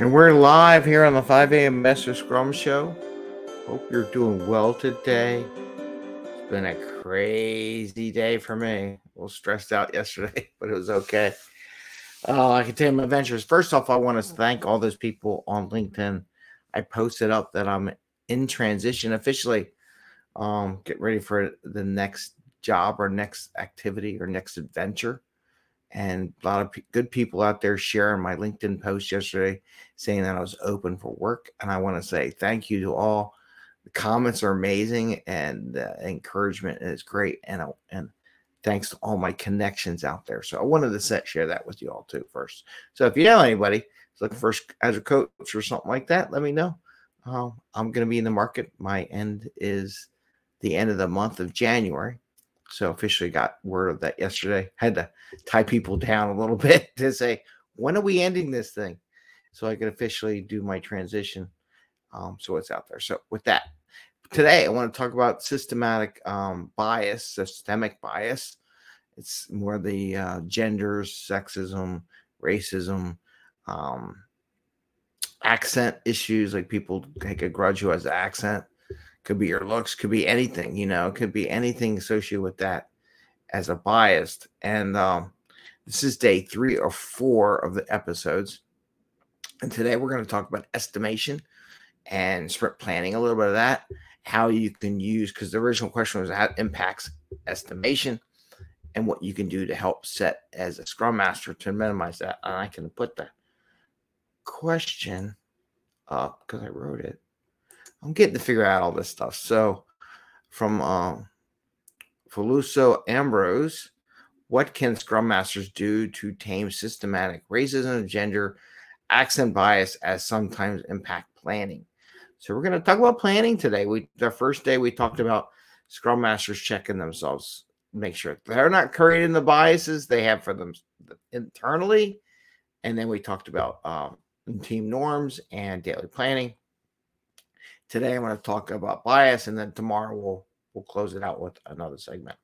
And we're live here on the 5 a.m. Master Scrum Show. Hope you're doing well today. It's been a crazy day for me. A little stressed out yesterday, but it was okay. Uh, I can tell my adventures. First off, I want to thank all those people on LinkedIn. I posted up that I'm in transition officially. Um, get ready for the next job or next activity or next adventure and a lot of p- good people out there sharing my LinkedIn post yesterday saying that I was open for work. And I want to say thank you to all. The comments are amazing and uh, encouragement is great. And, and thanks to all my connections out there. So I wanted to set, share that with you all too first. So if you know anybody looking for as a coach or something like that, let me know. Uh, I'm going to be in the market. My end is the end of the month of January. So officially got word of that yesterday. Had to tie people down a little bit to say, when are we ending this thing? So I could officially do my transition. Um, so it's out there. So with that, today I want to talk about systematic um, bias, systemic bias. It's more the uh, genders, sexism, racism, um, accent issues, like people take a grudge who has accent could be your looks, could be anything, you know, it could be anything associated with that as a bias. And um, this is day three or four of the episodes. And today we're going to talk about estimation and sprint planning, a little bit of that, how you can use, because the original question was how impacts estimation and what you can do to help set as a scrum master to minimize that. And I can put the question up because I wrote it. I'm getting to figure out all this stuff. So, from um, Feluso Ambrose, what can Scrum Masters do to tame systematic racism, gender, accent bias as sometimes impact planning? So, we're going to talk about planning today. We the first day we talked about Scrum Masters checking themselves, make sure they're not creating the biases they have for them internally, and then we talked about um, team norms and daily planning. Today I'm going to talk about bias, and then tomorrow we'll we'll close it out with another segment.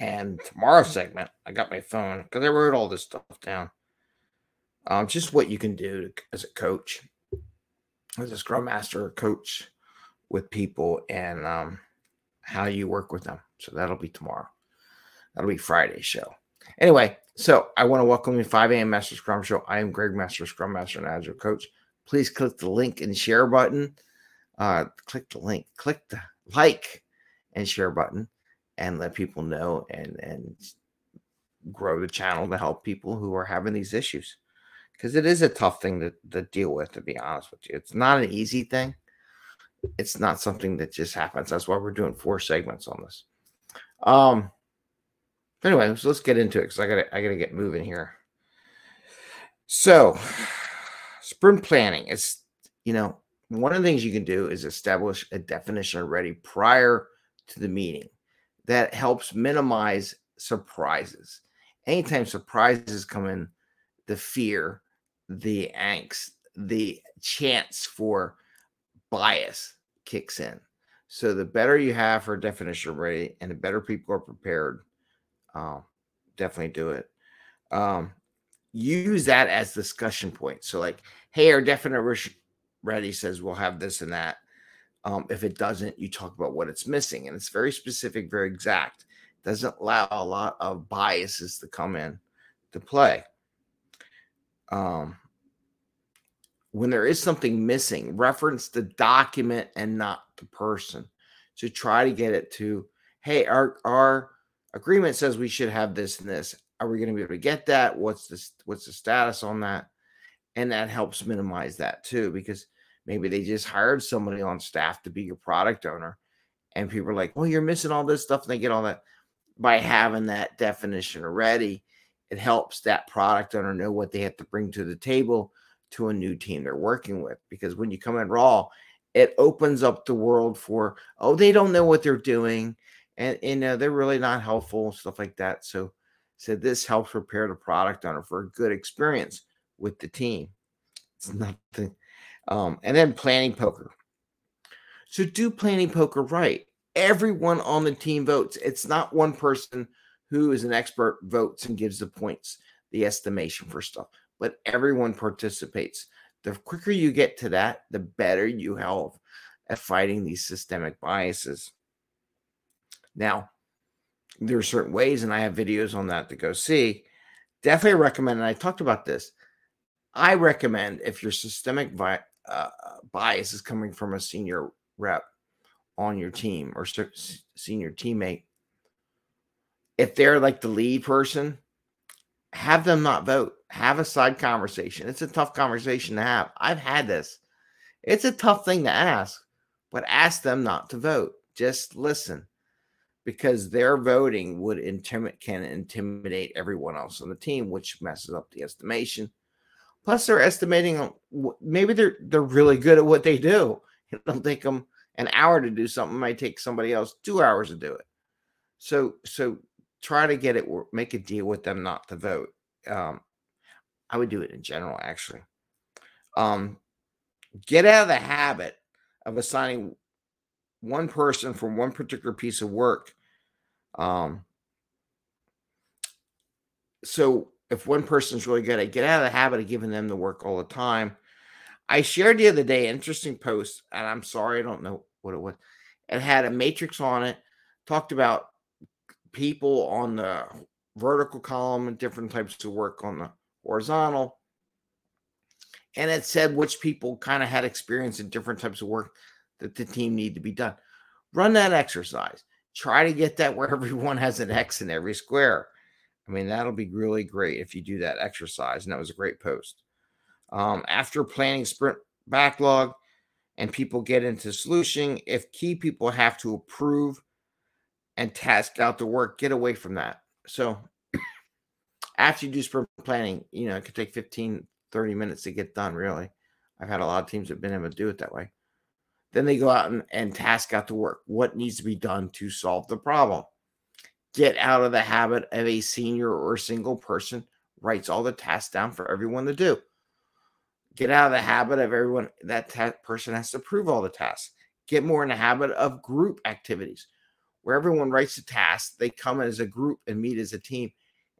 And tomorrow's segment, I got my phone because I wrote all this stuff down. Um, just what you can do to, as a coach, as a scrum master or coach with people, and um, how you work with them. So that'll be tomorrow. That'll be Friday's show. Anyway, so I want to welcome you to 5 a.m. Master Scrum Show. I am Greg Master, Scrum Master and Agile Coach please click the link and share button. Uh, click the link, click the like and share button, and let people know and and grow the channel to help people who are having these issues. Because it is a tough thing to, to deal with to be honest with you. It's not an easy thing. It's not something that just happens. That's why we're doing four segments on this. Um anyway so let's get into it because i gotta i gotta get moving here. So sprint planning is, you know, one of the things you can do is establish a definition already prior to the meeting that helps minimize surprises. Anytime surprises come in, the fear, the angst, the chance for bias kicks in. So the better you have for definition ready and the better people are prepared, uh, definitely do it. Um, use that as discussion point. So, like, hey, our definite ready says we'll have this and that. Um, if it doesn't, you talk about what it's missing, and it's very specific, very exact. Doesn't allow a lot of biases to come in to play. Um, when there is something missing, reference the document and not the person. To try to get it to, hey, our our agreement says we should have this and this are we going to be able to get that? What's the what's the status on that? And that helps minimize that too, because maybe they just hired somebody on staff to be your product owner, and people are like, "Well, you're missing all this stuff," and they get all that. By having that definition already, it helps that product owner know what they have to bring to the table to a new team they're working with. Because when you come in raw, it opens up the world for, oh, they don't know what they're doing, and you uh, know they're really not helpful, stuff like that. So said this helps prepare the product owner for a good experience with the team. It's nothing. Um, and then planning poker. So do planning poker right. Everyone on the team votes. It's not one person who is an expert votes and gives the points, the estimation for stuff. but everyone participates. The quicker you get to that, the better you help at fighting these systemic biases. Now, there are certain ways, and I have videos on that to go see. Definitely recommend, and I talked about this. I recommend if your systemic uh, bias is coming from a senior rep on your team or senior teammate, if they're like the lead person, have them not vote. Have a side conversation. It's a tough conversation to have. I've had this. It's a tough thing to ask, but ask them not to vote. Just listen because their voting would intimidate can intimidate everyone else on the team, which messes up the estimation. Plus, they're estimating maybe they're they're really good at what they do. It'll take them an hour to do something. It might take somebody else two hours to do it. So so try to get it make a deal with them not to vote. Um, I would do it in general, actually. Um, get out of the habit of assigning one person for one particular piece of work. Um, so if one person's really good, I get out of the habit of giving them the work all the time. I shared the other day interesting post, and I'm sorry I don't know what it was. It had a matrix on it, talked about people on the vertical column and different types of work on the horizontal. And it said which people kind of had experience in different types of work that the team need to be done. Run that exercise. Try to get that where everyone has an X in every square. I mean, that'll be really great if you do that exercise. And that was a great post. Um, after planning sprint backlog and people get into solution, if key people have to approve and task out the work, get away from that. So after you do sprint planning, you know, it could take 15, 30 minutes to get done, really. I've had a lot of teams that have been able to do it that way. Then they go out and, and task out the work. What needs to be done to solve the problem? Get out of the habit of a senior or a single person writes all the tasks down for everyone to do. Get out of the habit of everyone that ta- person has to approve all the tasks. Get more in the habit of group activities where everyone writes a task, they come as a group and meet as a team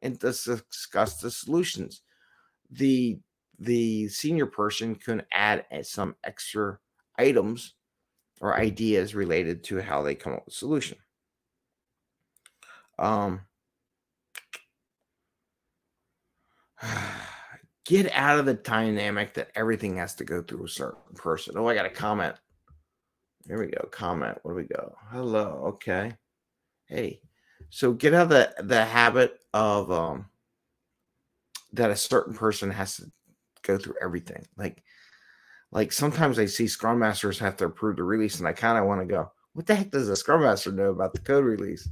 and discuss the solutions. The the senior person can add eh, some extra items or ideas related to how they come up with solution. Um, get out of the dynamic that everything has to go through a certain person. Oh, I got a comment. Here we go. Comment. Where do we go? Hello. Okay. Hey. So get out of the, the habit of um that a certain person has to go through everything. Like like sometimes I see scrum masters have to approve the release, and I kind of want to go, what the heck does a scrum master know about the code release?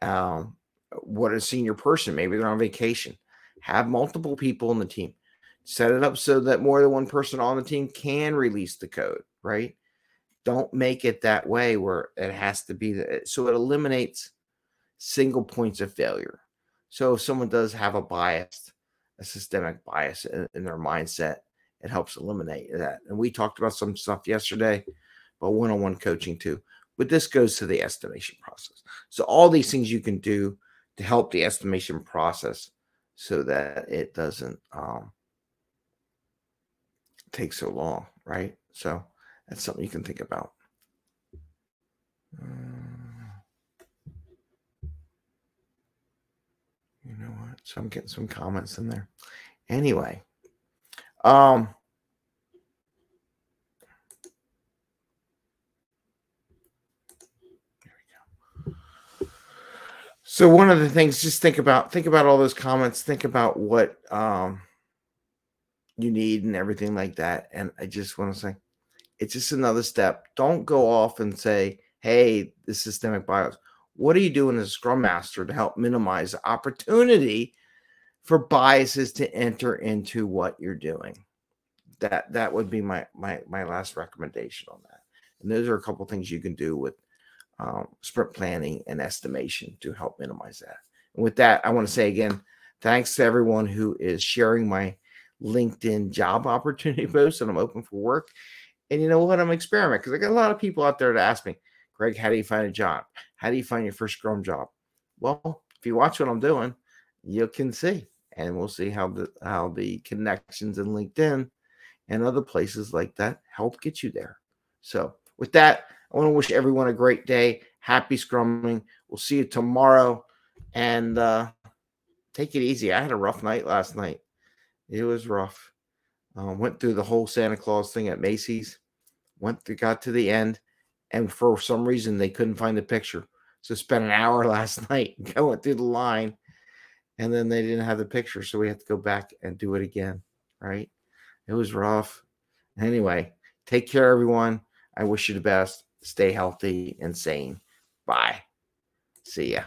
Um, what a senior person, maybe they're on vacation. Have multiple people in the team. Set it up so that more than one person on the team can release the code, right? Don't make it that way where it has to be that. So it eliminates single points of failure. So if someone does have a bias, a systemic bias in, in their mindset, it helps eliminate that. And we talked about some stuff yesterday, but one on one coaching too. But this goes to the estimation process. So, all these things you can do to help the estimation process so that it doesn't um, take so long, right? So, that's something you can think about. Uh, you know what? So, I'm getting some comments in there. Anyway, um, So one of the things, just think about think about all those comments. Think about what um, you need and everything like that. And I just want to say, it's just another step. Don't go off and say, "Hey, the systemic bias." What are you doing as a scrum master to help minimize the opportunity for biases to enter into what you're doing? That that would be my my my last recommendation on that. And those are a couple things you can do with um, sprint planning and estimation to help minimize that. And with that, I want to say again, thanks to everyone who is sharing my LinkedIn job opportunity post and I'm open for work. And you know what? I'm experimenting because I got a lot of people out there to ask me, Greg, how do you find a job? How do you find your first Scrum job? Well, if you watch what I'm doing, you can see. and we'll see how the how the connections in LinkedIn and other places like that help get you there. So, with that, I want to wish everyone a great day. Happy scrumming. We'll see you tomorrow, and uh, take it easy. I had a rough night last night. It was rough. Uh, went through the whole Santa Claus thing at Macy's. Went to, got to the end, and for some reason they couldn't find the picture. So spent an hour last night going through the line, and then they didn't have the picture, so we had to go back and do it again. Right? It was rough. Anyway, take care, everyone. I wish you the best. Stay healthy and sane. Bye. See ya.